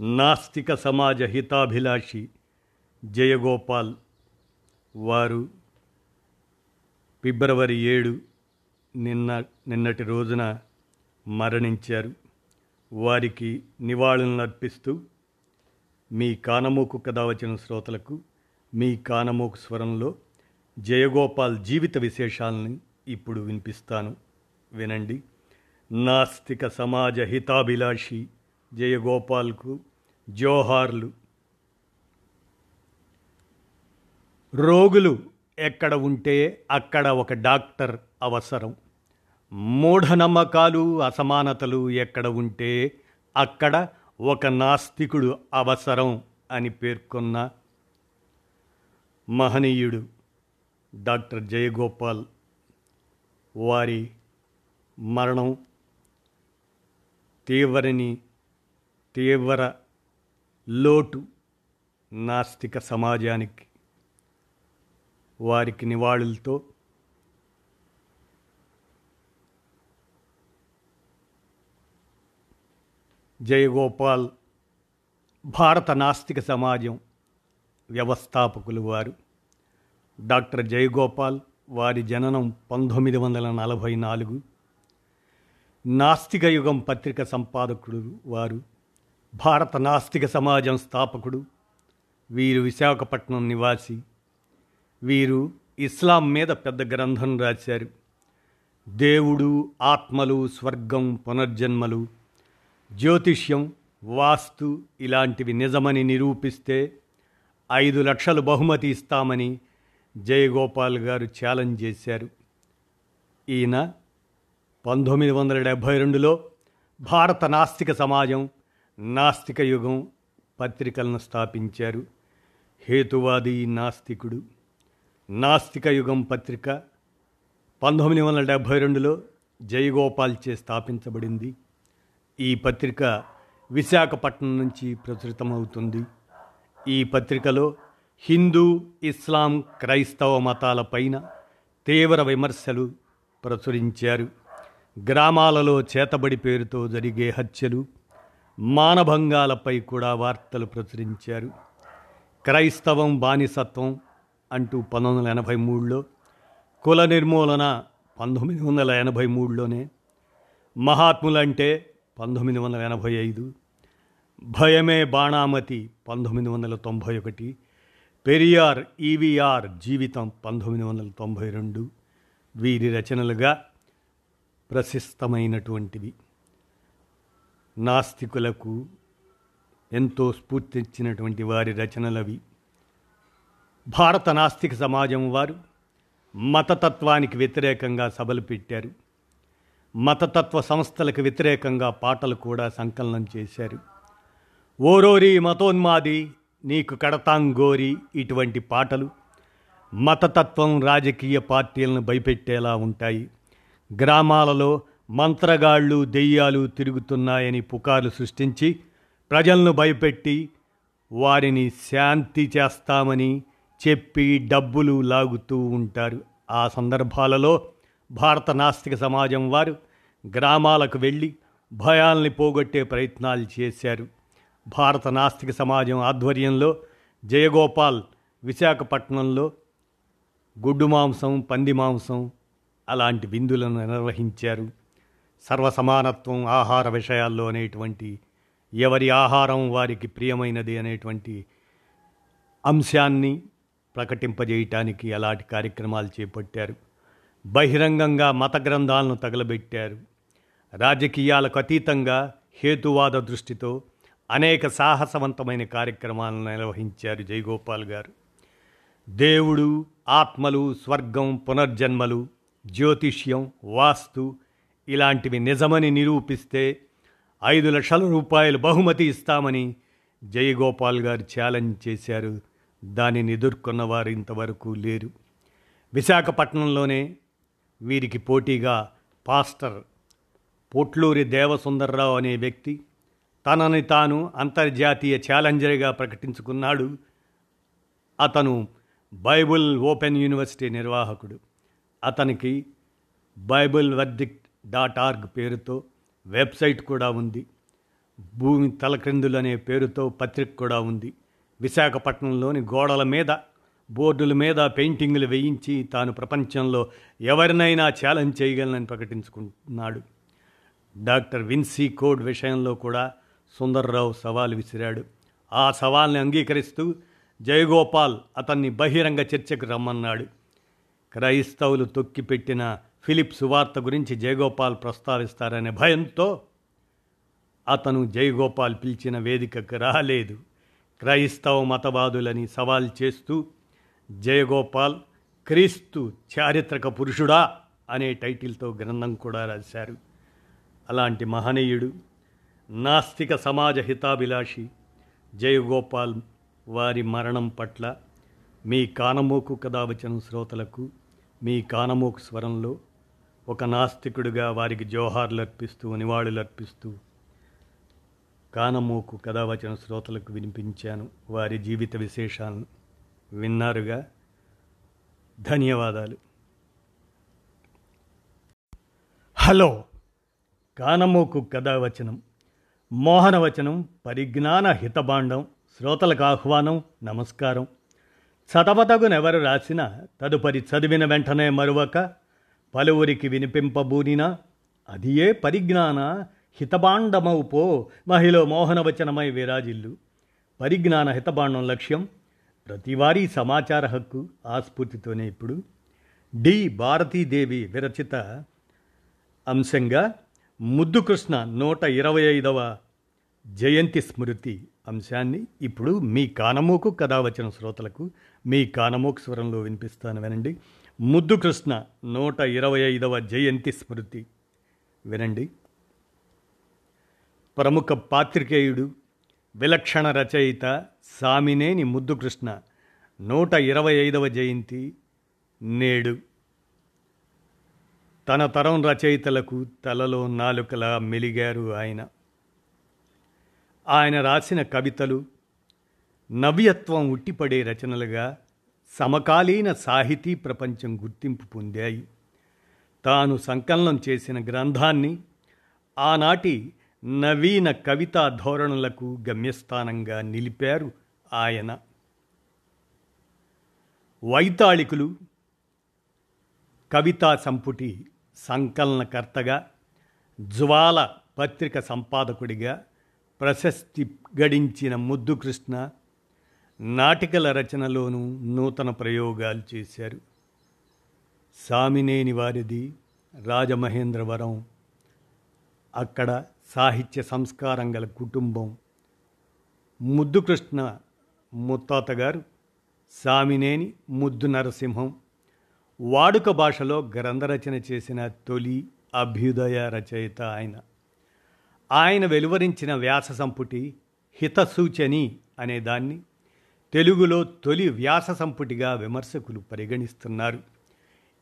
నాస్తిక సమాజ హితాభిలాషి జయగోపాల్ వారు ఫిబ్రవరి ఏడు నిన్న నిన్నటి రోజున మరణించారు. వారికి నివాళులను అర్పిస్తూ మీ కానమోకు కథ వచ్చిన శ్రోతలకు మీ కానమోకు స్వరంలో జయగోపాల్ జీవిత విశేషాలను ఇప్పుడు వినిపిస్తాను. వినండి. నాస్తిక సమాజ హితాభిలాషి జయగోపాల్కు జోహార్లు. రోగులు ఎక్కడ ఉంటే అక్కడ ఒక డాక్టర్ అవసరం. మూఢనమ్మకాలు అసమానతలు ఎక్కడ ఉంటే అక్కడ ఒక నాస్తికుడు అవసరం అని పేర్కొన్న మహనీయుడు డాక్టర్ జయగోపాల్ వారి మరణం తీవ్రని తీవ్ర లోటు నాస్తిక సమాజానికి వారికి నివాళులతో జయగోపాల్ భారత నాస్తిక సమాజం వ్యవస్థాపకులు వారు. డాక్టర్ జయగోపాల్ వారి జననం పంతొమ్మిది వందల నలభై నాలుగు. నాస్తిక యుగం పత్రిక సంపాదకుడు వారు. భారత నాస్తిక సమాజం స్థాపకుడు. వీరు విశాఖపట్నం నివాసి. వీరు ఇస్లాం మీద పెద్ద గ్రంథం రాశారు. దేవుడు ఆత్మలు స్వర్గం పునర్జన్మలు జ్యోతిష్యం వాస్తు ఇలాంటివి నిజమని నిరూపిస్తే ఐదు లక్షలు బహుమతి ఇస్తామని జయగోపాల్ గారు ఛాలెంజ్ చేశారు. ఈయన పంతొమ్మిది వందల డెబ్భై రెండులో భారత నాస్తిక సమాజం నాస్తిక యుగం పత్రికలను స్థాపించారు. హేతువాది నాస్తికుడు. నాస్తిక యుగం పత్రిక పంతొమ్మిది వందల డెబ్భై రెండులో జయగోపాల్చే స్థాపించబడింది. ఈ పత్రిక విశాఖపట్నం నుంచి ప్రచురితమవుతుంది. ఈ పత్రికలో హిందూ ఇస్లాం క్రైస్తవ మతాలపైన తీవ్ర విమర్శలు ప్రచురించారు. గ్రామాలలో చేతబడి పేరుతో జరిగే హత్యలు మానభంగాలపై కూడా వార్తలు ప్రచురించారు. క్రైస్తవం బానిసత్వం అంటూ పంతొమ్మిది వందల ఎనభై మూడులో కుల నిర్మూలన పంతొమ్మిది వందల ఎనభై మూడులోనే మహాత్ములంటే పంతొమ్మిది వందల ఎనభై ఐదు భయమే బాణామతి పంతొమ్మిది వందల తొంభై ఒకటి పెరియార్ ఈవీఆర్ జీవితం పంతొమ్మిది వందల తొంభై రెండు వీరి రచనలుగా ప్రశస్తమైనటువంటివి. నాస్తికులకు ఎంతో స్ఫూర్తిచ్చినటువంటి వారి రచనలవి. భారత నాస్తిక సమాజం వారు మతతత్వానికి వ్యతిరేకంగా సభలు పెట్టారు. మతతత్వ సంస్థలకు వ్యతిరేకంగా పాటలు కూడా సంకలనం చేశారు. ఓరోరి మతోన్మాది నీకు కడతాంగోరి ఇటువంటి పాటలు మతతత్వం రాజకీయ పార్టీలను భయపెట్టేలా ఉంటాయి. గ్రామాలలో మంత్రగాళ్ళు దెయ్యాలు తిరుగుతున్నాయని పుకార్లు సృష్టించి ప్రజలను భయపెట్టి వారిని శాంతి చేస్తామని చెప్పి డబ్బులు లాగుతూ ఉంటారు. ఆ సందర్భాలలో భారత నాస్తిక సమాజం వారు గ్రామాలకు వెళ్ళి భయాల్ని పోగొట్టే ప్రయత్నాలు చేశారు. భారత నాస్తిక సమాజం ఆధ్వర్యంలో జయగోపాల్ విశాఖపట్నంలో గుడ్డు మాంసం పంది మాంసం అలాంటి విందులను నిర్వహించారు. సర్వసమానత్వం ఆహార విషయాల్లో అనేటువంటి ఎవరి ఆహారం వారికి ప్రియమైనది అనేటువంటి అంశాన్ని ప్రకటింపజేయటానికి అలాంటి కార్యక్రమాలు చేపట్టారు. బహిరంగంగా మత గ్రంథాలను తగలబెట్టారు. రాజకీయాలకు అతీతంగా హేతువాద దృష్టితో అనేక సాహసవంతమైన కార్యక్రమాలను నిర్వహించారు జయగోపాల్ గారు. దేవుడు ఆత్మలు స్వర్గం పునర్జన్మలు జ్యోతిష్యం వాస్తు ఇలాంటివి నిజమని నిరూపిస్తే ఐదు లక్షల రూపాయలు బహుమతి ఇస్తామని జయగోపాల్ గారు ఛాలెంజ్ చేశారు. దానిని ఎదుర్కొన్న వారు ఇంతవరకు లేరు. విశాఖపట్నంలోనే వీరికి పోటీగా పాస్టర్ పొట్లూరి దేవసుందర్రావు అనే వ్యక్తి తనని తాను అంతర్జాతీయ ఛాలెంజర్గా ప్రకటించుకున్నాడు. అతను బైబుల్ ఓపెన్ యూనివర్సిటీ నిర్వాహకుడు. అతనికి బైబుల్ వర్దిక్ డాట్ ఆర్గ్ పేరుతో వెబ్సైట్ కూడా ఉంది. భూమి తలక్రిందులు అనే పేరుతో పత్రిక కూడా ఉంది. విశాఖపట్నంలోని గోడల మీద బోర్డుల మీద పెయింటింగ్లు వేయించి తాను ప్రపంచంలో ఎవరినైనా ఛాలెంజ్ చేయగలనని ప్రకటించుకుంటున్నాడు. డాక్టర్ విన్సీ కోడ్ విషయంలో కూడా సుందర్రావు సవాలు విసిరాడు. ఆ సవాల్ని అంగీకరిస్తూ జయగోపాల్ అతన్ని బహిరంగ చర్చకు రమ్మన్నాడు. క్రైస్తవులు తొక్కిపెట్టిన ఫిలిప్ సువార్త గురించి జయగోపాల్ ప్రస్తావిస్తారనే భయంతో అతను జయగోపాల్ పిలిచిన వేదికకు రాలేదు. క్రైస్తవ మతవాదులని సవాల్ చేస్తూ జయగోపాల్ క్రీస్తు చారిత్రక పురుషుడా అనే టైటిల్తో గ్రంథం కూడా రాశారు. అలాంటి మహనీయుడు నాస్తిక సమాజ హితాభిలాషి జయగోపాల్ వారి మరణం పట్ల మీ కానమోకు కథావచన శ్రోతలకు మీ కానమోకు స్వరంలో ఒక నాస్తికుడిగా వారికి జోహార్లు అర్పిస్తూ నివాళులు అర్పిస్తూ కానమూకు కథావచన శ్రోతలకు వినిపించాను వారి జీవిత విశేషాలను. విన్నారుగా? ధన్యవాదాలు. హలో! కానమూకు కథావచనం మోహనవచనం పరిజ్ఞాన హితబాండం శ్రోతలకు ఆహ్వానం నమస్కారం. చదవతగునెవరు రాసిన తదుపరి చదివిన వెంటనే మరువక పలువురికి వినిపింపబూనినా అది ఏ పరిజ్ఞాన హితబాండమవు పో మహిళ మోహనవచనమై విరాజిల్లు. పరిజ్ఞాన హితబాండం లక్ష్యం ప్రతివారీ సమాచార హక్కు ఆస్ఫూర్తితోనే ఇప్పుడు. డి. భారతీదేవి విరచిత అంశంగా ముద్దుకృష్ణ నూట ఇరవై ఐదవ జయంతి స్మృతి అంశాన్ని ఇప్పుడు మీ కానమోకు కథావచన శ్రోతలకు మీ కానమోకు స్వరంలో వినిపిస్తాను వినండి. ముద్దు కృష్ణ నూట ఇరవై ఐదవ జయంతి స్మృతి. వినండి. ప్రముఖ పాత్రికేయుడు విలక్షణ రచయిత సామినేని ముద్దుకృష్ణ నూట ఇరవై ఐదవ జయంతి నేడు. తన తరం రచయితలకు తలలో నాలుకలా మెలిగారు ఆయన. ఆయన రాసిన కవితలు నవ్యత్వం ఉట్టిపడే రచనలుగా సమకాలీన సాహితీ ప్రపంచం గుర్తింపు పొందాయి. తాను సంకలనం చేసిన గ్రంథాన్ని ఆనాటి నవీన కవితా ధోరణులకు గమ్యస్థానంగా నిలిపారు ఆయన. వైతాళికులు కవితా సంపుటి సంకలనకర్తగా జ్వాల పత్రిక సంపాదకుడిగా ప్రశస్తి గడించిన ముద్దుకృష్ణ నాటికల రచనలోనూ నూతన ప్రయోగాలు చేశారు. సామినేని వారిది రాజమహేంద్రవరం. అక్కడ సాహిత్య సంస్కారం గల కుటుంబం. ముద్దుకృష్ణ ముత్తాత గారు సామినేని ముద్దు నరసింహం. వాడుక భాషలో గ్రంథరచన చేసిన తొలి అభ్యుదయ రచయిత ఆయన. ఆయన వెలువరించిన వ్యాస సంపుటి హితసూచని అనే దాన్ని తెలుగులో తొలి వ్యాస సంపుటిగా విమర్శకులు పరిగణిస్తున్నారు.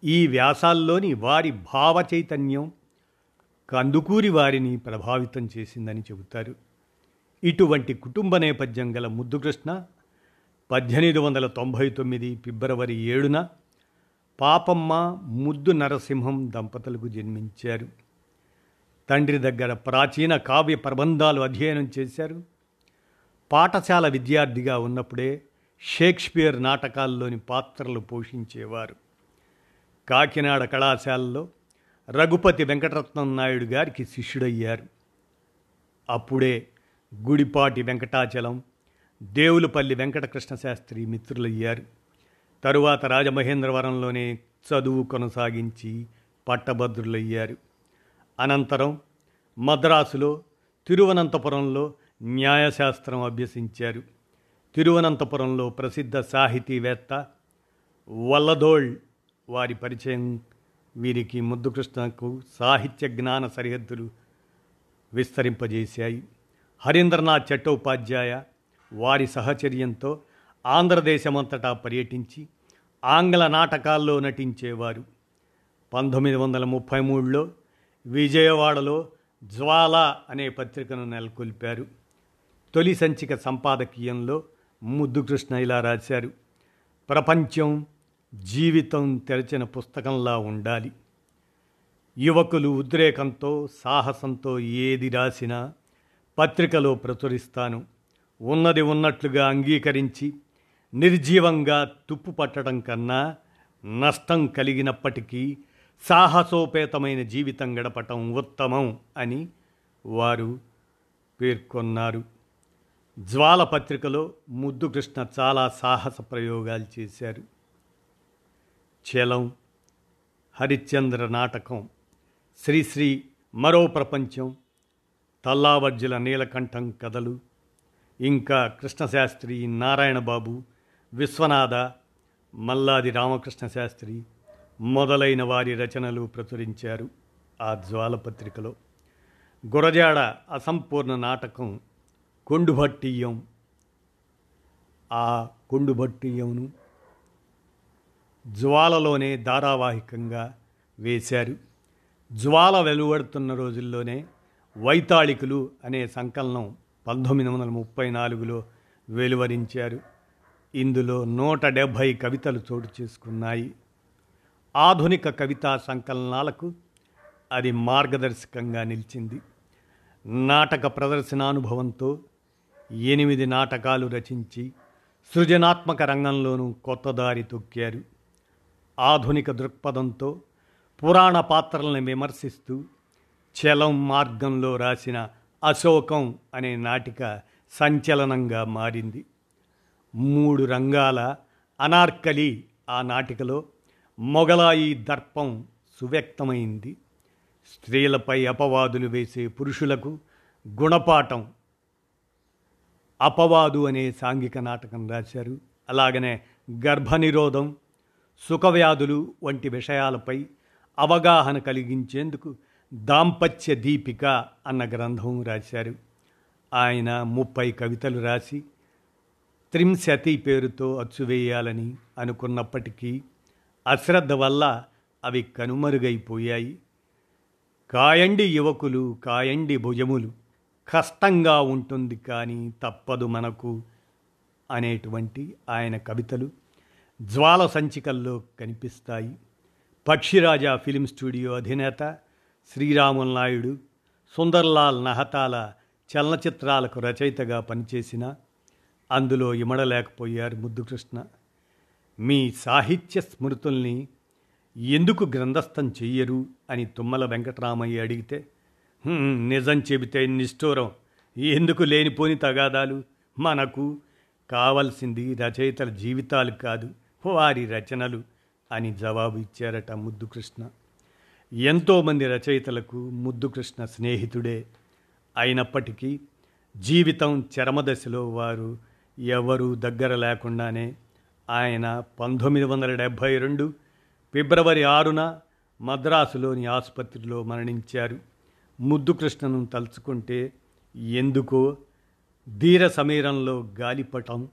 ఈ వ్యాసాల్లోని వారి భావ చైతన్యం కందుకూరి వారిని ప్రభావితం చేసిందని చెబుతారు. ఇటువంటి కుటుంబ నేపథ్యం గల ముద్దుకృష్ణ పద్దెనిమిది వందల తొంభై తొమ్మిది ఫిబ్రవరి ఏడున పాపమ్మ ముద్దు నరసింహం దంపతులకు జన్మించారు. తండ్రి దగ్గర ప్రాచీన కావ్య ప్రబంధాలు అధ్యయనం చేశారు. పాఠశాల విద్యార్థిగా ఉన్నప్పుడే షేక్స్పియర్ నాటకాల్లోని పాత్రలు పోషించేవారు. కాకినాడ కళాశాలలో రఘుపతి వెంకటరత్నం నాయుడు గారికి శిష్యుడయ్యారు. అప్పుడే గుడిపాటి వెంకటాచలం దేవులపల్లి వెంకటకృష్ణ శాస్త్రి మిత్రులయ్యారు. తరువాత రాజమహేంద్రవరంలోనే చదువు కొనసాగించి పట్టభద్రులయ్యారు. అనంతరం మద్రాసులో తిరువనంతపురంలో న్యాయశాస్త్రం అభ్యసించారు. తిరువనంతపురంలో ప్రసిద్ధ సాహితీవేత్త వల్లదోళ్ వారి పరిచయం. వీరికి ముద్దుకృష్ణకు సాహిత్య జ్ఞాన సరిహద్దులు విస్తరింపజేశాయి. హరీంద్రనాథ్ చట్టోపాధ్యాయ వారి సహచర్యంతో ఆంధ్రదేశమంతటా పర్యటించి ఆంగ్ల నాటకాల్లో నటించేవారు. పంతొమ్మిది వందల ముప్పై మూడులో విజయవాడలో జ్వాల అనే పత్రికను నెలకొల్పారు. తొలి సంచిక సంపాదకీయంలో ముద్దుకృష్ణ ఇలా రాశారు. ప్రపంచం జీవితం తెరచిన పుస్తకంలా ఉండాలి. యువకులు ఉద్రేకంతో సాహసంతో ఏది రాసినా పత్రికలో ప్రచురిస్తాను. ఉన్నది ఉన్నట్లుగా అంగీకరించి నిర్జీవంగా తుప్పు పట్టడం కన్నా నష్టం కలిగినప్పటికీ సాహసోపేతమైన జీవితం గడపటం ఉత్తమం అని వారు పేర్కొన్నారు. జ్వాల పత్రికలో ముద్దు కృష్ణ చాలా సాహస ప్రయోగాలు చేశారు. చలం హరిశ్చంద్ర నాటకం శ్రీశ్రీ మరో ప్రపంచం తల్లావర్జుల నీలకంఠం కథలు ఇంకా కృష్ణశాస్త్రి నారాయణబాబు విశ్వనాథ మల్లాది రామకృష్ణ శాస్త్రి మొదలైన వారి రచనలు ప్రచురించారు ఆ జ్వాల పత్రికలో గురజాడ అసంపూర్ణ నాటకం కొండుభట్టియ్యం. ఆ కొండుభట్టియ్యంను జ్వాలలోనే ధారావాహికంగా వేశారు. జ్వాల వెలువడుతున్న రోజుల్లోనే వైతాళికులు అనే సంకలనం పంతొమ్మిది వందల ముప్పై నాలుగులో వెలువరించారు. ఇందులో నూట డెబ్భై కవితలు చోటు చేసుకున్నాయి. ఆధునిక కవితా సంకలనాలకు అది మార్గదర్శకంగా నిలిచింది. నాటక ప్రదర్శనానుభవంతో ఎనిమిది నాటకాలు రచించి సృజనాత్మక రంగంలోనూ కొత్త దారి తొక్కారు. ఆధునిక దృక్పథంతో పురాణ పాత్రలను విమర్శిస్తూ చలం మార్గంలో రాసిన అశోకం అనే నాటిక సంచలనంగా మారింది. మూడు రంగాల అనార్కలి ఆ నాటికలో మొగలాయి దర్పం సువ్యక్తమైంది. స్త్రీలపై అపవాదులు వేసే పురుషులకు గుణపాఠం అపవాదు అనే సాంఘిక నాటకం రాశారు. అలాగనే గర్భనిరోధం సుఖవ్యాధులు వంటి విషయాలపై అవగాహన కలిగించేందుకు దాంపత్య దీపిక అన్న గ్రంథం రాశారు. ఆయన ముప్పై కవితలు రాసి త్రింశతి పేరుతో అచ్చువేయాలని అనుకున్నప్పటికీ అశ్రద్ధ వల్ల అవి కనుమరుగైపోయాయి. కాయండి యువకులు కాయండి భుజములు కష్టంగా ఉంటుంది కానీ తప్పదు మనకు అనేటువంటి ఆయన కవితలు. జ్వాల సంచికల్లో కనిపిస్తాయి. పక్షిరాజా ఫిలిం స్టూడియో అధినేత శ్రీరాముల నాయుడు సుందర్లాల్ నహతాల చలనచిత్రాలకు రచయితగా పనిచేసిన అందులో ఇమడలేకపోయారు ముద్దుకృష్ణ. మీ సాహిత్య స్మృతుల్ని ఎందుకు గ్రంథస్థం చెయ్యరు అని తుమ్మల వెంకటరామయ్య అడిగితే నిజం చెబితే నిష్ఠూరం. ఎందుకు లేనిపోని తగాదాలు? మనకు కావలసింది రచయితల జీవితాలు కాదు వారి రచనలు అని జవాబు ఇచ్చారట ముద్దుకృష్ణ. ఎంతోమంది రచయితలకు ముద్దుకృష్ణ స్నేహితుడే. అయినప్పటికీ జీవితం చరమదశలో వారు ఎవరు దగ్గర లేకుండానే ఆయన పంతొమ్మిది వందల డెబ్భై రెండు ఫిబ్రవరి ఆరున మద్రాసులోని ఆసుపత్రిలో మరణించారు. ముద్దుకృష్ణను తలుచుకుంటే ఎందుకో ధీర సమీరంలో గాలిపటం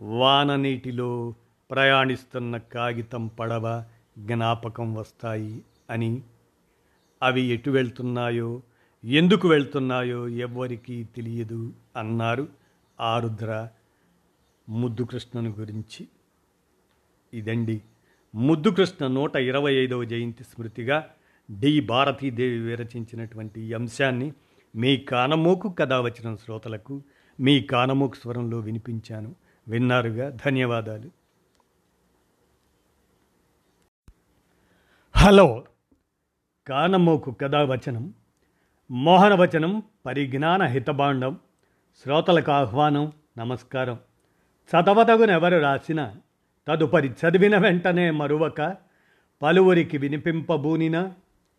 వాన నీటిలో ప్రయాణిస్తున్న కాగితం పడవ జ్ఞాపకం వస్తాయి అని. అవి ఎటు వెళ్తున్నాయో ఎందుకు వెళ్తున్నాయో ఎవ్వరికీ తెలియదు అన్నారు ఆరుద్ర ముద్దుకృష్ణను గురించి. ఇదండి ముద్దుకృష్ణ నూట ఇరవై ఐదవ జయంతి స్మృతిగా డి భారతీదేవి విరచించినటువంటి ఈ అంశాన్ని మీ కానమోకు కథ వచ్చిన శ్రోతలకు మీ కానమోకు స్వరంలో వినిపించాను. విన్నారుగా? ధన్యవాదాలు. హలో. కానమోకు కథావచనం మోహనవచనం పరిజ్ఞాన హితబాండం శ్రోతలకు ఆహ్వానం నమస్కారం. చదవదగునెవరు రాసిన తదుపరి చదివిన వెంటనే మరువక పలువురికి వినిపింపబూనిన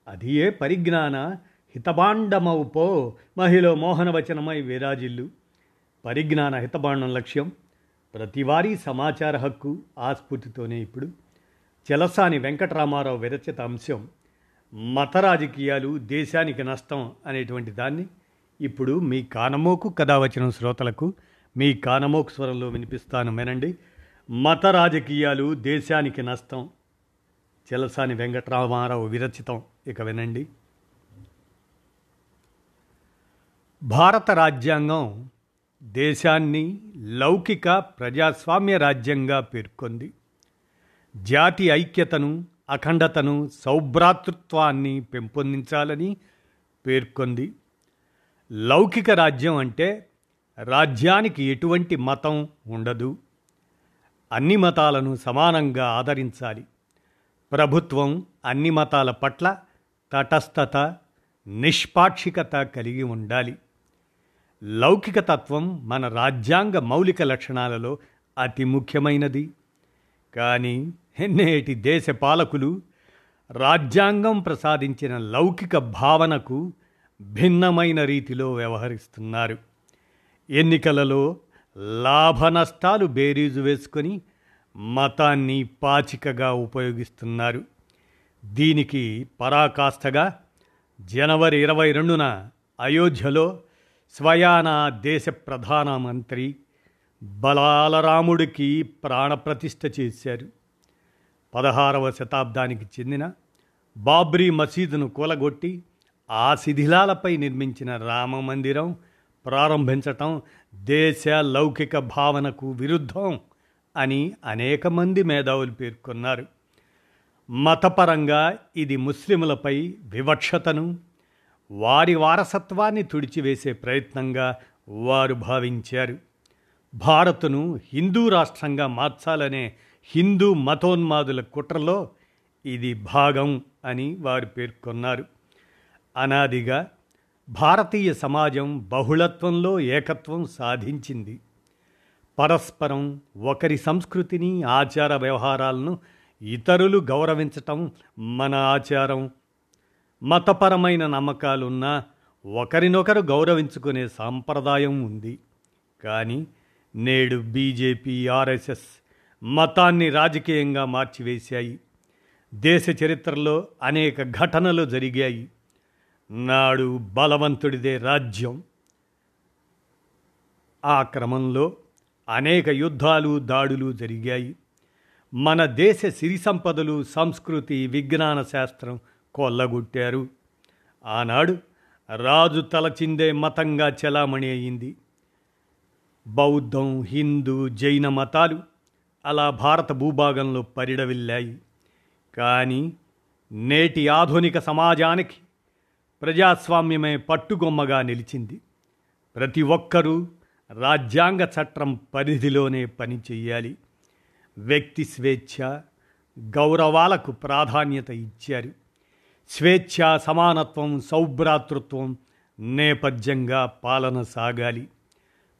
అది ఏ పరిజ్ఞాన హితబాండమవు మహిళ మోహనవచనమై విరాజిల్లు. పరిజ్ఞాన హితబాండం లక్ష్యం. ప్రతివారీ సమాచార హక్కు ఆస్ఫూర్తితోనే ఇప్పుడు. చెలసాని వెంకటరామారావు విరచిత అంశం. మత రాజకీయాలు దేశానికి నష్టం అనేటువంటి దాన్ని ఇప్పుడు మీ కానమోకు కథావచనం శ్రోతలకు మీ కానమోకు స్వరంలో వినిపిస్తాను వినండి. మత రాజకీయాలు దేశానికి నష్టం. చెలసాని వెంకటరామారావు విరచితం. ఇక వినండి. భారత రాజ్యాంగం దేశాన్ని లౌకిక ప్రజాస్వామ్య రాజ్యంగా పేర్కొంది. జాతి ఐక్యతను అఖండతను సౌభ్రాతృత్వాన్ని పెంపొందించాలని పేర్కొంది. లౌకిక రాజ్యం అంటే రాజ్యానికి ఎటువంటి మతం ఉండదు. అన్ని మతాలను సమానంగా ఆదరించాలి. ప్రభుత్వం అన్ని మతాల పట్ల తటస్థత నిష్పాక్షికత కలిగి ఉండాలి. లౌకిక తత్వం మన రాజ్యాంగ మౌలిక లక్షణాలలో అతి ముఖ్యమైనది. కానీ నేటి దేశ పాలకులు రాజ్యాంగం ప్రసాదించిన లౌకిక భావనకు భిన్నమైన రీతిలో వ్యవహరిస్తున్నారు. ఎన్నికలలో లాభ నష్టాలు బేరీజు వేసుకొని మతాన్ని పాచికగా ఉపయోగిస్తున్నారు. దీనికి పరాకాష్ఠగా జనవరి ఇరవై రెండున అయోధ్యలో స్వయానా దేశ ప్రధానమంత్రి బలాలరాముడికి ప్రాణప్రతిష్ఠ చేశారు. పదహారవ శతాబ్దానికి చెందిన బాబ్రీ మసీదును కూలగొట్టి ఆ శిథిలాలపై నిర్మించిన రామ మందిరం ప్రారంభించటం దేశ లౌకిక భావనకు విరుద్ధం. అని అనేక మంది మేధావులు పేర్కొన్నారు. మతపరంగా ఇది ముస్లిములపై వివక్షతను వారి వారసత్వాన్ని తుడిచివేసే ప్రయత్నంగా వారు భావించారు. భారత్ను హిందూ రాష్ట్రంగా మార్చాలనే హిందూ మతోన్మాదుల కుట్రలో ఇది భాగం అని వారు పేర్కొన్నారు. అనాదిగా భారతీయ సమాజం బహుళత్వంలో ఏకత్వం సాధించింది. పరస్పరం ఒకరి సంస్కృతిని ఆచార వ్యవహారాలను ఇతరులు గౌరవించటం మన ఆచారం. మతపరమైన నమ్మకాలున్నా ఒకరినొకరు గౌరవించుకునే సాంప్రదాయం ఉంది. కానీ నేడు బీజేపీ ఆర్ఎస్ఎస్ మతాన్ని రాజకీయంగా మార్చివేశాయి. దేశ చరిత్రలో అనేక ఘటనలు జరిగాయి. నాడు బలవంతుడిదే రాజ్యం. ఆ క్రమంలో అనేక యుద్ధాలు దాడులు జరిగాయి. మన దేశ సిరి సంపదలు సంస్కృతి విజ్ఞాన శాస్త్రం కొల్లగొట్టారు. ఆనాడు రాజు తలచిందే మతంగా చెలామణి అయింది. బౌద్ధం హిందూ జైన మతాలు అలా భారత భూభాగంలో పరిడవిల్లాయి. కానీ నేటి ఆధునిక సమాజానికి ప్రజాస్వామ్యమే పట్టుగొమ్మగా నిలిచింది. ప్రతి ఒక్కరూ రాజ్యాంగ చట్టం పరిధిలోనే పనిచేయాలి వ్యక్తి స్వేచ్ఛ గౌరవాలకు ప్రాధాన్యత ఇచ్చారు. స్వేచ్ఛ సమానత్వం సౌభ్రాతృత్వం నేపథ్యంగా పాలన సాగాలి.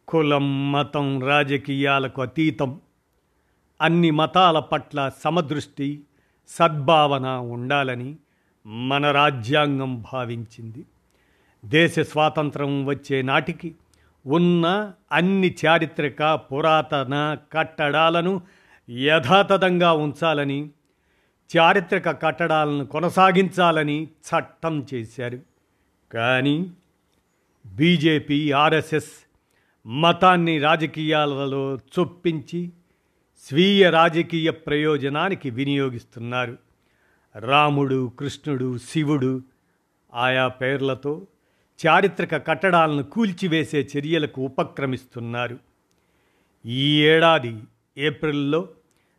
కులం మతం రాజకీయాలకు అతీతం. అన్ని మతాల పట్ల సమదృష్టి సద్భావన ఉండాలని మన రాజ్యాంగం భావించింది. దేశ స్వాతంత్రం వచ్చే నాటికి ఉన్న అన్ని చారిత్రక పురాతన కట్టడాలను యథాతథంగా ఉంచాలని చారిత్రక కట్టడాలను కొనసాగించాలని చట్టం చేశారు. కానీ బీజేపీ ఆర్ఎస్ఎస్ మతాన్ని రాజకీయాలలో చొప్పించి స్వీయ రాజకీయ ప్రయోజనానికి వినియోగిస్తున్నారు. రాముడు కృష్ణుడు శివుడు ఆయా పేర్లతో చారిత్రక కట్టడాలను కూల్చివేసే చర్యలకు ఉపక్రమిస్తున్నారు. ఈ ఏడాది ఏప్రిల్లో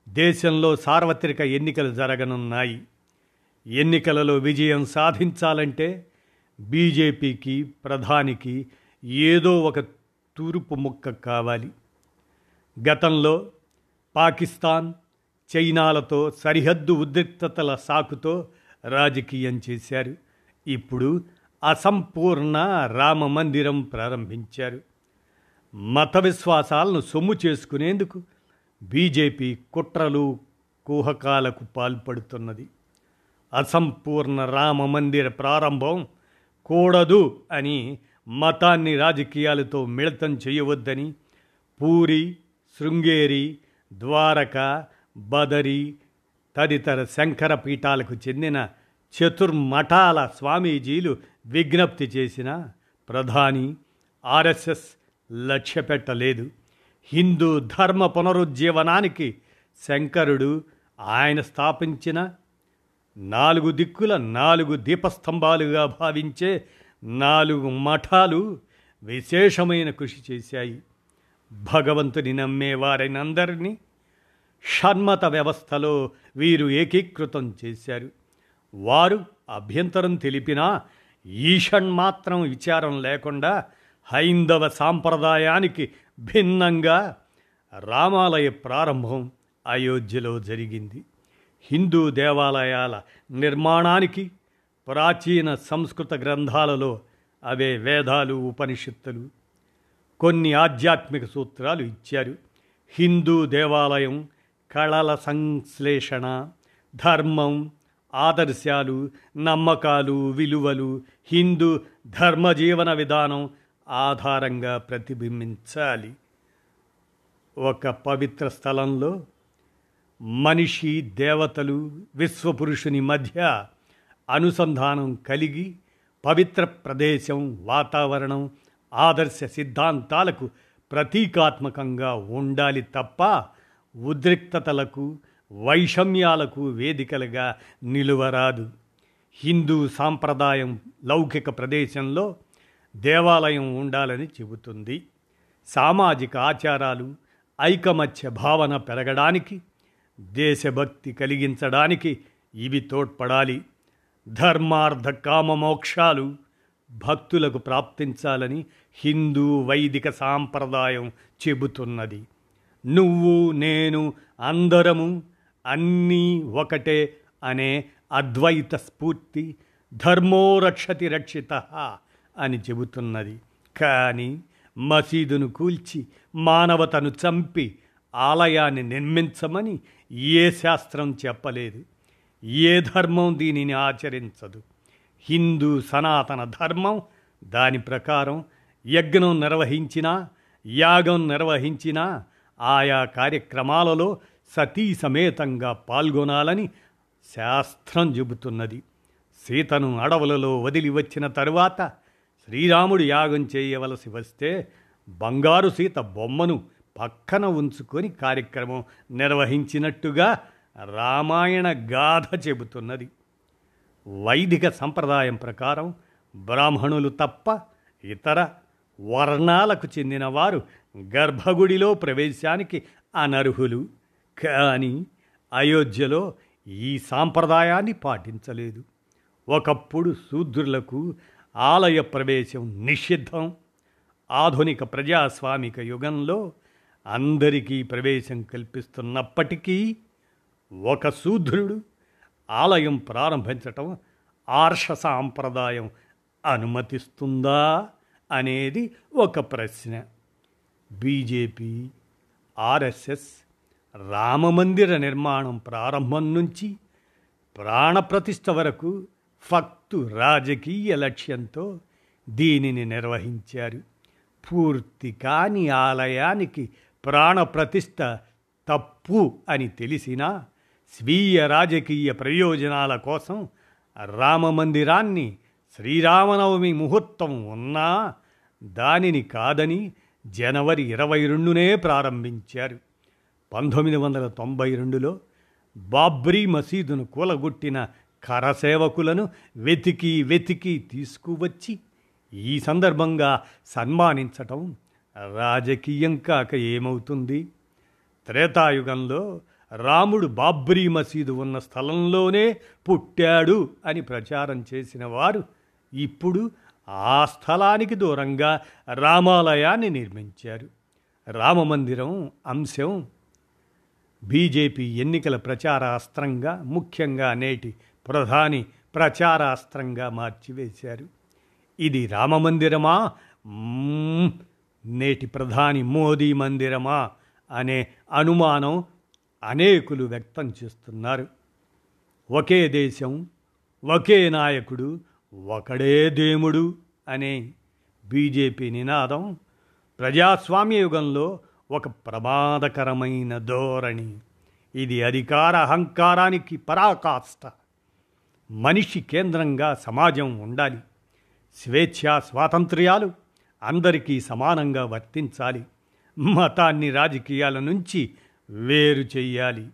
దేశంలో సార్వత్రిక ఎన్నికలు జరగనున్నాయి. ఎన్నికలలో విజయం సాధించాలంటే బీజేపీకి ప్రధానికి ఏదో ఒక తూర్పు ముక్క కావాలి. గతంలో పాకిస్తాన్ చైనాలతో సరిహద్దు ఉద్రిక్తతల సాకుతో రాజకీయం చేశారు. ఇప్పుడు అసంపూర్ణ రామ మందిరం ప్రారంభించారు. మత విశ్వాసాలను సొమ్ము చేసుకునేందుకు బీజేపీ కుట్రలు కుహకాలకు పాల్పడుతున్నది. అసంపూర్ణ రామ మందిర ప్రారంభం కూడదు అని మతాన్ని రాజకీయాలతో మిళితం చేయవద్దని పూరి శృంగేరి ద్వారక బదరి తదితర శంకర పీఠాలకు చెందిన చతుర్మఠాల స్వామీజీలు విజ్ఞప్తి చేసిన ప్రధాని ఆర్ఎస్ఎస్ లక్ష్యపెట్టలేదు. హిందూ ధర్మ పునరుజ్జీవనానికి శంకరుడు ఆయన స్థాపించిన నాలుగు దిక్కుల నాలుగు దీపస్తంభాలుగా భావించే నాలుగు మఠాలు విశేషమైన కృషి చేశాయి. భగవంతుని నమ్మే వారినందరినీ షణ్మత వ్యవస్థలో వీరు ఏకీకృతం చేశారు. వారు అభ్యంతరం తెలిపినా మాత్రం విచారం లేకుండా హైందవ సాంప్రదాయానికి భిన్నంగా రామాలయ ప్రారంభం అయోధ్యలో జరిగింది. హిందూ దేవాలయాల నిర్మాణానికి ప్రాచీన సంస్కృత గ్రంథాలలో అవే వేదాలు ఉపనిషత్తులు. కొన్ని ఆధ్యాత్మిక సూత్రాలు ఇచ్చారు. హిందూ దేవాలయం కళల సంశ్లేషణ ధర్మం ఆదర్శాలు నమ్మకాలు విలువలు హిందూ ధర్మజీవన విధానం ఆధారంగా ప్రతిబింబించాలి. ఒక పవిత్ర స్థలంలో మనిషి దేవతలు విశ్వపురుషుని మధ్య అనుసంధానం కలిగి పవిత్ర ప్రదేశం వాతావరణం ఆదర్శ సిద్ధాంతాలకు ప్రతీకాత్మకంగా ఉండాలి తప్ప ఉద్రిక్తతలకు వైషమ్యాలకు వేదికలుగా నిలువరాదు. హిందూ సాంప్రదాయం లౌకిక ప్రదేశంలో దేవాలయం ఉండాలని చెబుతుంది. సామాజిక ఆచారాలు ఐకమత్య భావన పెరగడానికి దేశభక్తి కలిగించడానికి ఇవి తోడ్పడాలి. ధర్మార్థ కామ మోక్షాలు భక్తులకు ప్రాప్తించాలని హిందూ వైదిక సాంప్రదాయం చెబుతున్నది. నువ్వు నేను అందరము అన్నీ ఒకటే అనే అద్వైత స్ఫూర్తి ధర్మో రక్షతి రక్షిత అని చెబుతున్నది. కానీ మసీదును కూల్చి మానవతను చంపి ఆలయాన్ని నిర్మించమని ఏ శాస్త్రం చెప్పలేదు. ఏ ధర్మం దీనిని ఆచరించదు. హిందూ సనాతన ధర్మం దాని ప్రకారం యజ్ఞం నిర్వహించినా యాగం నిర్వహించినా ఆయా కార్యక్రమాలలో సతీ సమేతంగా పాల్గొనాలని శాస్త్రం చెబుతున్నది. సీతను అడవులలో వదిలి వచ్చిన తరువాత శ్రీరాముడు యాగం చేయవలసి వస్తే బంగారు సీత బొమ్మను పక్కన ఉంచుకొని కార్యక్రమం నిర్వహించినట్టుగా రామాయణ గాథ చెబుతున్నది. వైదిక సంప్రదాయం ప్రకారం బ్రాహ్మణులు తప్ప ఇతర వర్ణాలకు చెందిన వారు గర్భగుడిలో ప్రవేశానికి అనర్హులు. కానీ అయోధ్యలో ఈ సాంప్రదాయాన్ని పాటించలేదు. ఒకప్పుడు శూద్రులకు ఆలయ ప్రవేశం నిషిద్ధం. ఆధునిక ప్రజాస్వామిక యుగంలో అందరికీ ప్రవేశం కల్పిస్తున్నప్పటికీ ఒక శూద్రుడు ఆలయం ప్రారంభించటం ఆర్ష సాంప్రదాయం అనుమతిస్తుందా అనేది ఒక ప్రశ్న. బీజేపీ ఆర్ఎస్ఎస్ రామమందిర నిర్మాణం ప్రారంభం నుంచి ప్రాణప్రతిష్ఠ వరకు ఫక్తు రాజకీయ లక్ష్యంతో దీనిని నిర్వహించారు. పూర్తి కాని ఆలయానికి ప్రాణప్రతిష్ఠ తప్పు అని తెలిసినా స్వీయ రాజకీయ ప్రయోజనాల కోసం రామమందిరాన్ని శ్రీరామనవమి ముహూర్తం ఉన్నా దానిని కాదని జనవరి ఇరవై రెండునే ప్రారంభించారు. పంతొమ్మిది వందల తొంభై రెండులో బాబ్రీ మసీదును కూలగొట్టిన కరసేవకులను వెతికి వెతికి తీసుకువచ్చి ఈ సందర్భంగా సన్మానించటం రాజకీయం కాక ఏమవుతుంది? త్రేతాయుగంలో రాముడు బాబ్రీ మసీదు ఉన్న స్థలంలోనే పుట్టాడు అని ప్రచారం చేసిన వారు ఇప్పుడు ఆ స్థలానికి దూరంగా రామాలయాన్ని నిర్మించారు. రామమందిరం అంశం బీజేపీ ఎన్నికల ప్రచారాస్త్రంగా ముఖ్యంగా నేటి ప్రధాని ప్రచారాస్త్రంగా మార్చివేశారు. ఇది రామమందిరమా నేటి ప్రధాని మోదీ మందిరమా? అనే అనుమానం అనేకులు వ్యక్తం చేస్తున్నారు. ఒకే దేశం ఒకే నాయకుడు ఒకడే దేముడు అనే బీజేపీ నినాదం ప్రజాస్వామ్య యుగంలో ఒక ప్రమాదకరమైన ధోరణి. ఇది అధికార అహంకారానికి పరాకాష్ట. మనిషి కేంద్రంగా సమాజం ఉండాలి. స్వేచ్ఛ స్వాతంత్ర్యాలు అందరికీ సమానంగా వర్తించాలి. మతాన్ని రాజకీయాల నుంచి వేరు చెయ్యాలి.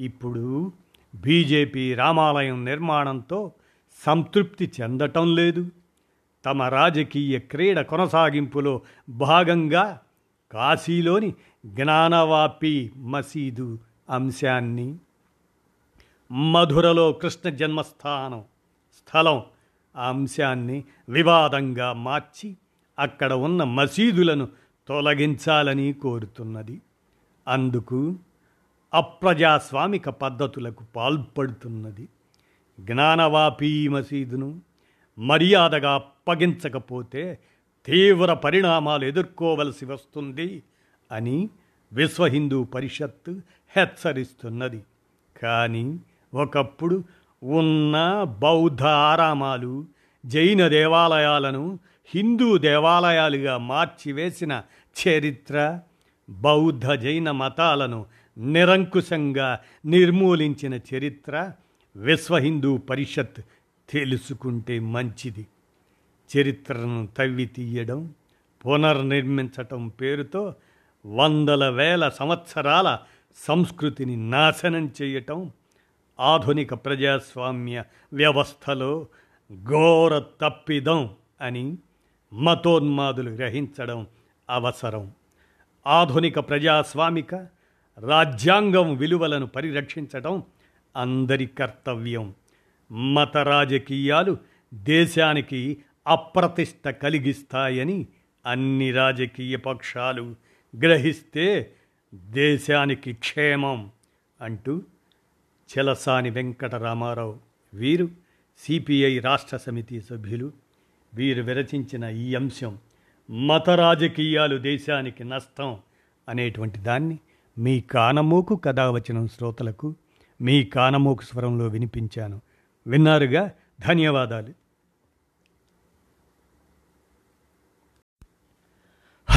ఇప్పుడు బీజేపీ రామాలయం నిర్మాణంతో సంతృప్తి చెందటం లేదు. తమ రాజకీయ క్రీడ కొనసాగింపులో భాగంగా కాశీలోని జ్ఞానవాపి మసీదు అంశాన్ని. మధురలో కృష్ణ జన్మస్థానం స్థలం ఆ అంశాన్ని వివాదంగా మార్చి అక్కడ ఉన్న మసీదులను తొలగించాలని కోరుతున్నది. అందుకు అప్రజాస్వామిక పద్ధతులకు పాల్పడుతున్నది. జ్ఞానవాపీ మసీదును మర్యాదగా అప్పగించకపోతే తీవ్ర పరిణామాలు ఎదుర్కోవలసి వస్తుంది అని విశ్వ హిందూ పరిషత్ హెచ్చరిస్తున్నది. కానీ ఒకప్పుడు ఉన్న బౌద్ధ ఆరామాలు జైన దేవాలయాలను హిందూ దేవాలయాలుగా మార్చివేసిన చరిత్ర బౌద్ధ జైన మతాలను నిరంకుశంగా నిర్మూలించిన చరిత్ర విశ్వ హిందూ పరిషత్ తెలుసుకుంటే మంచిది. చరిత్రను తవ్వి తీయడం పునర్నిర్మించటం పేరుతో వందల వేల సంవత్సరాల సంస్కృతిని నాశనం చేయటం ఆధునిక ప్రజాస్వామ్య వ్యవస్థలో ఘోర తప్పిదం అని మతోన్మాదులు గ్రహించడం అవసరం. ఆధునిక ప్రజాస్వామిక రాజ్యాంగం విలువలను పరిరక్షించడం అందరి కర్తవ్యం. మత రాజకీయాలు దేశానికి అప్రతిష్ట కలిగిస్తాయని అన్ని రాజకీయ పక్షాలు గ్రహిస్తే దేశానికి క్షేమం అంటూ చెలసాని వెంకటరామారావు వీరు సిపిఐ రాష్ట్ర సమితి సభ్యులు. వీరు విరచించిన ఈ అంశం మత రాజకీయాలు దేశానికి నష్టం అనేటువంటి దాన్ని మీ కానమోకు కథావచనం శ్రోతలకు మీ కానమోకు స్వరంలో వినిపించాను. విన్నారుగా? ధన్యవాదాలు.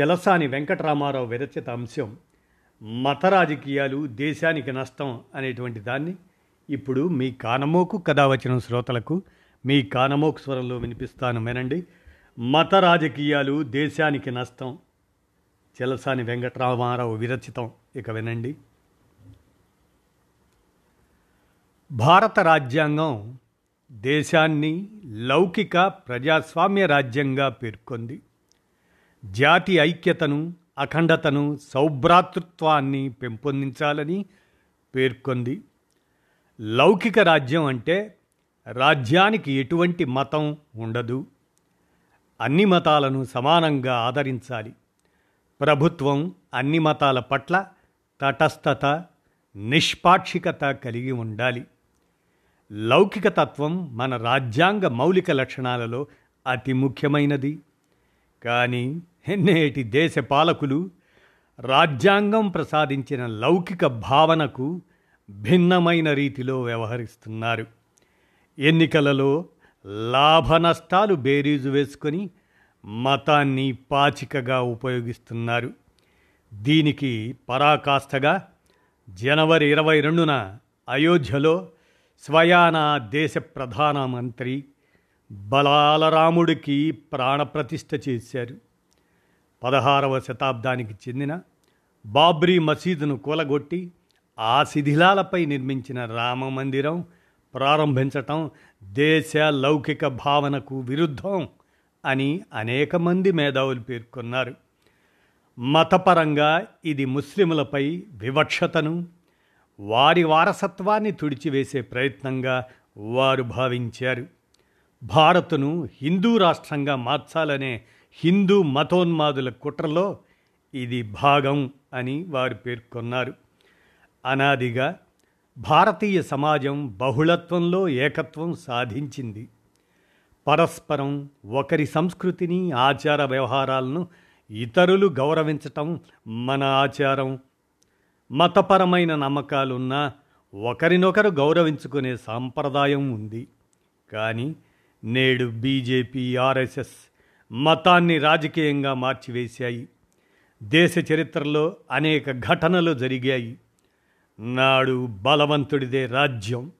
చెలసాని వెంకటరామారావు విరచిత అంశం మత రాజకీయాలు దేశానికి నష్టం అనేటువంటి దాన్ని ఇప్పుడు మీ కానమోకు కథ వచ్చిన శ్రోతలకు మీ కానమోకు స్వరంలో వినిపిస్తాను వినండి. మత రాజకీయాలు దేశానికి నష్టం. చెలసాని వెంకటరామారావు విరచితం. ఇక వినండి. భారత రాజ్యాంగం దేశాన్ని లౌకిక ప్రజాస్వామ్య రాజ్యంగా పేర్కొంది. జాతి ఐక్యతను అఖండతను సౌభ్రాతృత్వాన్ని పెంపొందించాలని పేర్కొంది. లౌకిక రాజ్యం అంటే రాజ్యానికి ఎటువంటి మతం ఉండదు. అన్ని మతాలను సమానంగా ఆదరించాలి. ప్రభుత్వం అన్ని మతాల పట్ల తటస్థత నిష్పాక్షికత కలిగి ఉండాలి. లౌకిక తత్వం మన రాజ్యాంగ మౌలిక లక్షణాలలో అతి ముఖ్యమైనది. కానీ నేటి దేశ పాలకులు రాజ్యాంగం ప్రసాదించిన లౌకిక భావనకు భిన్నమైన రీతిలో వ్యవహరిస్తున్నారు. ఎన్నికలలో లాభ నష్టాలు బేరీజు వేసుకొని మతాన్ని పాచికగా ఉపయోగిస్తున్నారు. దీనికి పరాకాష్ఠగా జనవరి ఇరవై రెండున అయోధ్యలో స్వయాన దేశ ప్రధానమంత్రి బలాలరాముడికి ప్రాణప్రతిష్ఠ చేశారు. పదహారవ శతాబ్దానికి చెందిన బాబ్రీ మసీదును కూలగొట్టి ఆ శిథిలాలపై నిర్మించిన రామ మందిరం ప్రారంభించటం దేశ లౌకిక భావనకు విరుద్ధం అని అనేక మంది మేధావులు పేర్కొన్నారు. మతపరంగా ఇది ముస్లిములపై వివక్షతను వారి వారసత్వాన్ని తుడిచివేసే ప్రయత్నంగా వారు భావించారు. భారత్ను హిందూ రాష్ట్రంగా మార్చాలనే హిందూ మతోన్మాదుల కుట్రలో ఇది భాగం అని వారు పేర్కొన్నారు. అనాదిగా భారతీయ సమాజం బహుళత్వంలో ఏకత్వం సాధించింది. పరస్పరం ఒకరి సంస్కృతిని ఆచార వ్యవహారాలను ఇతరులు గౌరవించటం మన ఆచారం. మతపరమైన నమ్మకాలున్నా ఒకరినొకరు గౌరవించుకునే సాంప్రదాయం ఉంది. కానీ నేడు బీజేపీ ఆర్ఎస్ఎస్ మతాన్ని రాజకీయంగా మార్చివేశాయి. దేశ చరిత్రలో అనేక ఘటనలు జరిగాయి. నాడు బలవంతుడిదే రాజ్యం.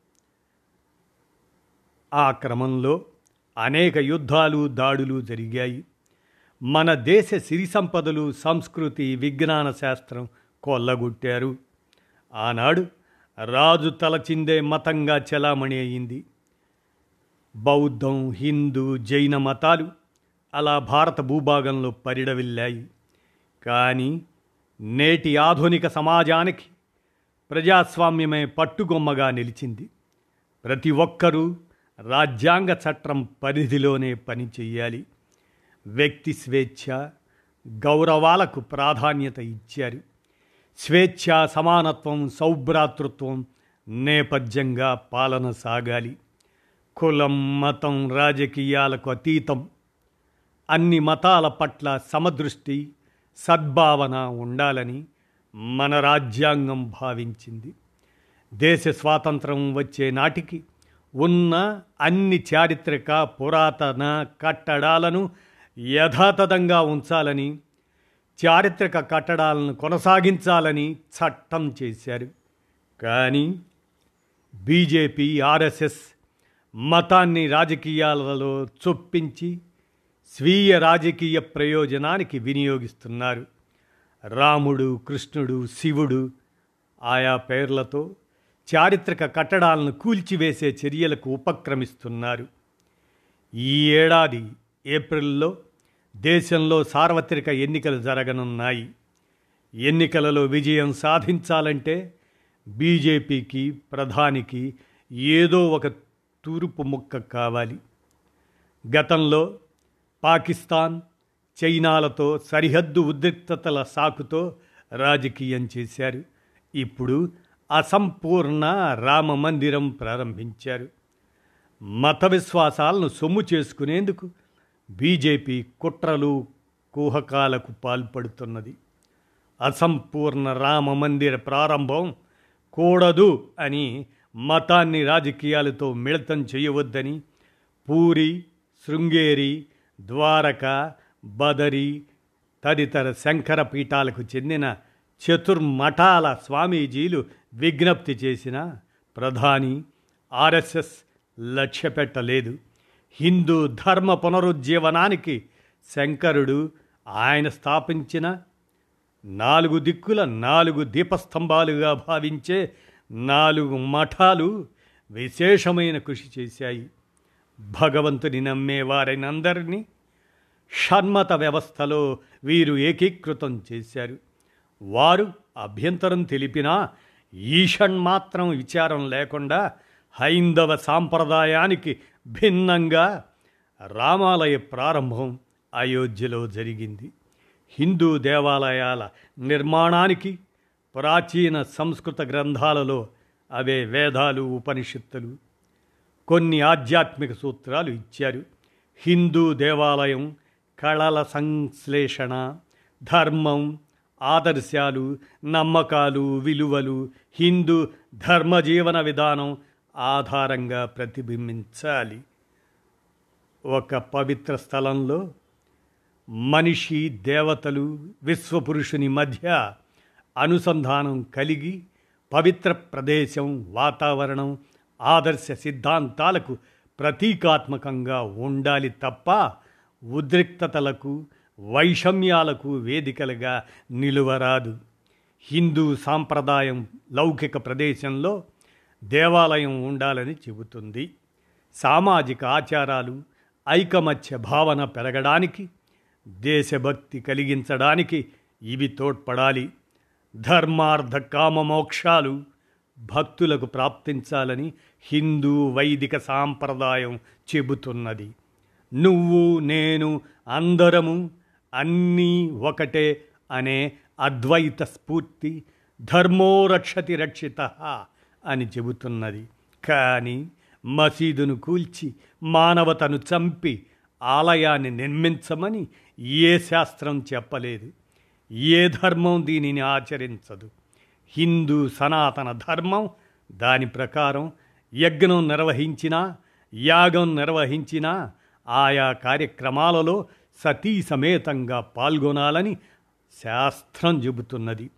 ఆ క్రమంలో అనేక యుద్ధాలు దాడులు జరిగాయి. మన దేశ సిరి సంపదలు సంస్కృతి విజ్ఞాన శాస్త్రం కొల్లగొట్టారు. ఆనాడు రాజు తలచిందే మతంగా చెలామణి అయింది. బౌద్ధం హిందూ జైన మతాలు అలా భారత భూభాగంలో పరిడవిల్లాయి. కానీ నేటి ఆధునిక సమాజానికి ప్రజాస్వామ్యమే పట్టుగొమ్మగా నిలిచింది. ప్రతి ఒక్కరూ రాజ్యాంగ చట్టం పరిధిలోనే పనిచేయాలి వ్యక్తి స్వేచ్ఛ గౌరవాలకు ప్రాధాన్యత ఇచ్చారు. స్వేచ్ఛ సమానత్వం సౌభ్రాతృత్వం నేపథ్యంగా పాలన సాగాలి. కులం మతం రాజకీయాలకు అతీతం. అన్ని మతాల పట్ల సమదృష్టి సద్భావన ఉండాలని మన రాజ్యాంగం భావించింది. దేశ స్వాతంత్రం వచ్చే నాటికి ఉన్న అన్ని చారిత్రక పురాతన కట్టడాలను యథాతథంగా ఉంచాలని చారిత్రక కట్టడాలను కొనసాగించాలని చట్టం చేశారు. కానీ బీజేపీ ఆర్ఎస్ఎస్ మతాన్ని రాజకీయాలలో చొప్పించి స్వీయ రాజకీయ ప్రయోజనానికి వినియోగిస్తున్నారు. రాముడు కృష్ణుడు శివుడు ఆయా పేర్లతో చారిత్రక కట్టడాలను కూల్చివేసే చర్యలకు ఉపక్రమిస్తున్నారు. ఈ ఏడాది ఏప్రిల్లో దేశంలో సార్వత్రిక ఎన్నికలు జరగనున్నాయి. ఎన్నికలలో విజయం సాధించాలంటే బీజేపీకి ప్రధానికి ఏదో ఒక తూర్పు ముక్క కావాలి. గతంలో పాకిస్తాన్ చైనాలతో సరిహద్దు ఉద్రిక్తతల సాకుతో రాజకీయం చేశారు. ఇప్పుడు అసంపూర్ణ రామ మందిరం ప్రారంభించారు. మత విశ్వాసాలను సొమ్ము చేసుకునేందుకు బీజేపీ కుట్రలు కుహకాలకు పాల్పడుతున్నది. అసంపూర్ణ రామ మందిర ప్రారంభం కూడదు అని మతాన్ని రాజకీయాలతో మిళితం చేయవద్దని పూరి శృంగేరి ద్వారక బదరి తదితర శంకర పీఠాలకు చెందిన చతుర్మఠాల స్వామీజీలు విజ్ఞప్తి చేసిన ప్రధాని ఆర్ఎస్ఎస్ లక్ష్యపెట్టలేదు. హిందూ ధర్మ పునరుజ్జీవనానికి శంకరుడు ఆయన స్థాపించిన నాలుగు దిక్కుల నాలుగు దీపస్తంభాలుగా భావించే నాలుగు మఠాలు విశేషమైన కృషి చేశాయి. భగవంతుని నమ్మే వారినందరినీ షణ్మత వ్యవస్థలో వీరు ఏకీకృతం చేశారు. వారు అభ్యంతరం తెలిపినా ఈషణ్ మాత్రం విచారం లేకుండా హైందవ సాంప్రదాయానికి భిన్నంగా రామాలయ ప్రారంభం అయోధ్యలో జరిగింది. హిందూ దేవాలయాల నిర్మాణానికి ప్రాచీన సంస్కృత గ్రంథాలలో అవే వేదాలు ఉపనిషత్తులు కొన్ని ఆధ్యాత్మిక సూత్రాలు ఇచ్చారు. హిందూ దేవాలయం కళల సంశ్లేషణ ధర్మం ఆదర్శాలు నమ్మకాలు విలువలు హిందూ ధర్మజీవన విధానం ఆధారంగా ప్రతిబింబించాలి. ఒక పవిత్ర స్థలంలో మనిషి దేవతలు విశ్వపురుషుని మధ్య అనుసంధానం కలిగి పవిత్ర ప్రదేశం వాతావరణం ఆదర్శ సిద్ధాంతాలకు ప్రతీకాత్మకంగా ఉండాలి తప్ప ఉద్రిక్తతలకు వైషమ్యాలకు వేదికలుగా నిలువరాదు. హిందూ సాంప్రదాయం లౌకిక ప్రదేశంలో దేవాలయం ఉండాలని చెబుతుంది. సామాజిక ఆచారాలు ఐకమత్య భావన పెరగడానికి దేశభక్తి కలిగించడానికి ఇవి తోడ్పడాలి. ధర్మార్థ కామ మోక్షాలు భక్తులకు ప్రాప్తించాలని హిందూ వైదిక సాంప్రదాయం చెబుతున్నది. నువ్వు నేను అందరము అన్నీ ఒకటే అనే అద్వైత స్ఫూర్తి ధర్మో రక్షతి రక్షిత అని చెబుతున్నది. కానీ మసీదును కూల్చి మానవతను చంపి ఆలయాన్ని నిర్మించమని ఏ శాస్త్రం చెప్పలేదు. ఏ ధర్మం దీనిని ఆచరించదు. హిందూ సనాతన ధర్మం దాని ప్రకారం యజ్ఞం నిర్వహించినా యాగం నిర్వహించినా ఆయా కార్యక్రమాలలో సతీ సమేతంగా పాల్గొనాలని శాస్త్రం చెబుతున్నది.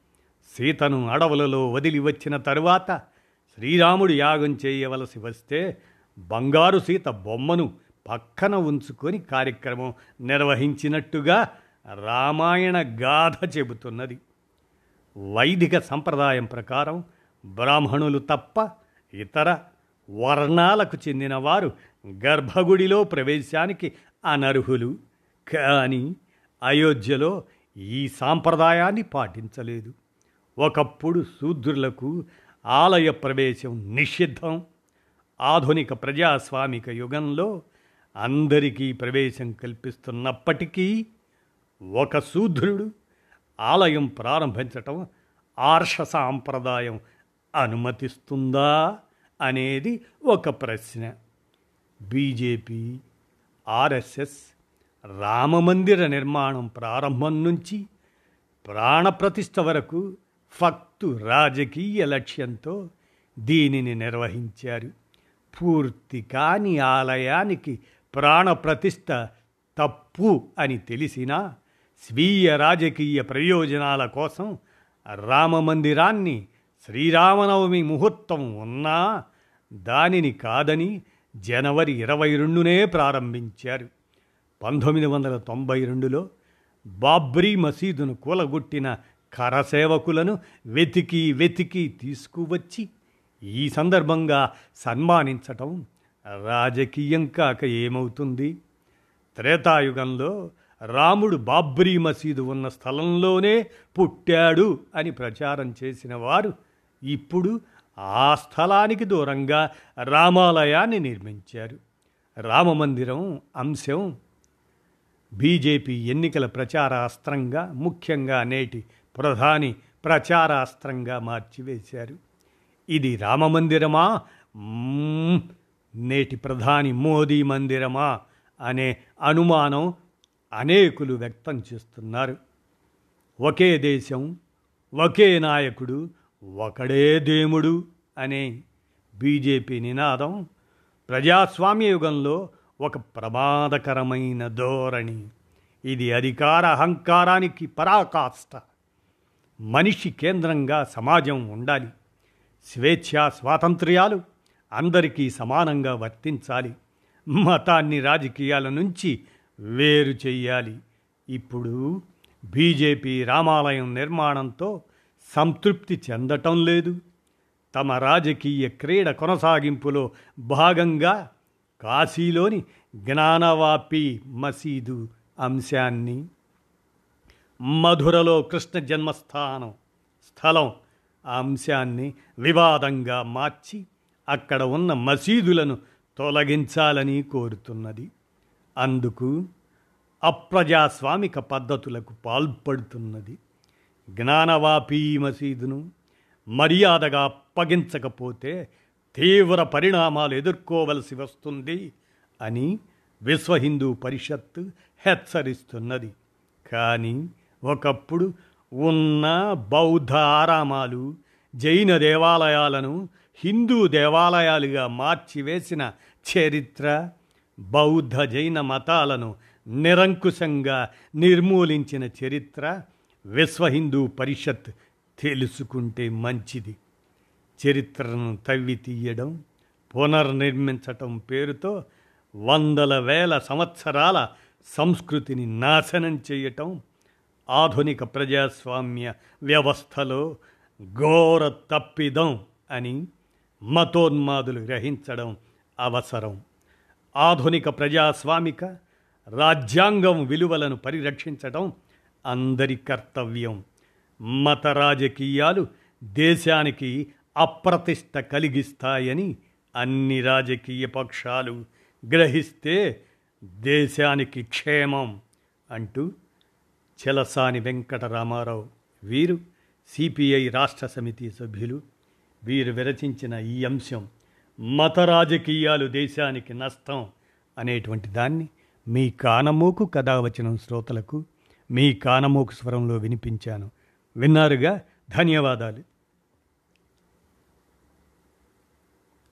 సీతను అడవులలో వదిలి వచ్చిన తరువాత శ్రీరాముడు యాగం చేయవలసి వస్తే బంగారు సీత బొమ్మను పక్కన ఉంచుకొని కార్యక్రమం నిర్వహించినట్టుగా రామాయణ గాథ చెబుతున్నది. వైదిక సంప్రదాయం ప్రకారం బ్రాహ్మణులు తప్ప ఇతర వర్ణాలకు చెందిన వారు గర్భగుడిలో ప్రవేశానికి అనర్హులు. కానీ అయోధ్యలో ఈ సాంప్రదాయాన్ని పాటించలేదు. ఒకప్పుడు శూద్రులకు ఆలయ ప్రవేశం నిషిద్ధం. ఆధునిక ప్రజాస్వామిక యుగంలో అందరికీ ప్రవేశం కల్పిస్తున్నప్పటికీ ఒక శూద్రుడు ఆలయం ప్రారంభించటం ఆర్ష సాంప్రదాయం అనుమతిస్తుందా అనేది ఒక ప్రశ్న. బీజేపీ ఆర్ఎస్ఎస్ రామమందిర నిర్మాణం ప్రారంభం నుంచి ప్రాణప్రతిష్ఠ వరకు ఫక్తు రాజకీయ లక్ష్యంతో దీనిని నిర్వహించారు. పూర్తి కాని ఆలయానికి ప్రాణప్రతిష్ఠ తప్పు అని తెలిసినా స్వీయ రాజకీయ ప్రయోజనాల కోసం రామమందిరాన్ని శ్రీరామనవమి ముహూర్తం ఉన్నా దానిని కాదని జనవరి ఇరవై రెండునే ప్రారంభించారు. పంతొమ్మిది వందల తొంభై రెండులో బాబ్రీ మసీదును కూలగొట్టిన కరసేవకులను వెతికి వెతికి తీసుకువచ్చి ఈ సందర్భంగా సన్మానించటం రాజకీయం కాక ఏమవుతుంది? త్రేతాయుగంలో రాముడు బాబ్రీ మసీదు ఉన్న స్థలంలోనే పుట్టాడు అని ప్రచారం చేసిన వారు ఇప్పుడు ఆ స్థలానికి దూరంగా రామాలయాన్ని నిర్మించారు. రామమందిరం అంశం బీజేపీ ఎన్నికల ప్రచారాస్త్రంగా ముఖ్యంగా నేటి ప్రధాని ప్రచారాస్త్రంగా మార్చివేశారు. ఇది రామమందిరమా? నేటి ప్రధాని మోదీ మందిరమా? అనే అనుమానం అనేకులు వ్యక్తం చేస్తున్నారు. ఒకే దేశం ఒకే నాయకుడు ఒకడే దేముడు అనే బీజేపీ నినాదం ప్రజాస్వామ్య యుగంలో ఒక ప్రమాదకరమైన ధోరణి. ఇది అధికార అహంకారానికి పరాకాష్ట. మనిషి కేంద్రంగా సమాజం ఉండాలి. స్వేచ్ఛ స్వాతంత్ర్యాలు అందరికీ సమానంగా వర్తించాలి. మతాన్ని రాజకీయాల నుంచి వేరు చెయ్యాలి. ఇప్పుడు బీజేపీ రామాలయం నిర్మాణంతో సంతృప్తి చెందటం లేదు. తమ రాజకీయ క్రీడ కొనసాగింపులో భాగంగా కాశీలోని జ్ఞానవాపి మసీదు అంశాన్ని మధురలో కృష్ణ జన్మస్థానం స్థలం అంశాన్ని వివాదంగా మార్చి అక్కడ ఉన్న మసీదులను తొలగించాలని కోరుతున్నది. అందుకు అప్రజాస్వామిక పద్ధతులకు పాల్పడుతున్నది. జ్ఞానవాపీ మసీదును మర్యాదగా అప్పగించకపోతే తీవ్ర పరిణామాలు ఎదుర్కోవలసి వస్తుంది అని విశ్వ హిందూ పరిషత్ హెచ్చరిస్తున్నది. కానీ ఒకప్పుడు ఉన్న బౌద్ధ ఆరామాలు జైన దేవాలయాలను హిందూ దేవాలయాలుగా మార్చివేసిన చరిత్ర బౌద్ధ జైన మతాలను నిరంకుశంగా నిర్మూలించిన చరిత్ర విశ్వ హిందూ పరిషత్ తెలుసుకుంటే మంచిది. చరిత్రను తవ్వి తీయడం పునర్నిర్మించటం పేరుతో వందల వేల సంవత్సరాల సంస్కృతిని నాశనం చేయటం ఆధునిక ప్రజాస్వామ్య వ్యవస్థలో ఘోర తప్పిదం అని మతోన్మాదులు గ్రహించడం అవసరం. ఆధునిక ప్రజాస్వామిక రాజ్యాంగం విలువలను పరిరక్షించటం అందరి కర్తవ్యం. మత రాజకీయాలు దేశానికి అప్రతిష్ట కలిగిస్తాయని అన్ని రాజకీయ పక్షాలు గ్రహిస్తే దేశానికి క్షేమం అంటూ చెలసాని వెంకటరామారావు వీరు సిపిఐ రాష్ట్ర సమితి సభ్యులు వీరు విరచించిన ఈ అంశం. మత రాజకీయాలు దేశానికి నష్టం అనేటువంటి దాన్ని మీ కానమోకు కథావచనం శ్రోతలకు మీ కానమోకు స్వరంలో వినిపించాను. విన్నారుగా? ధన్యవాదాలు.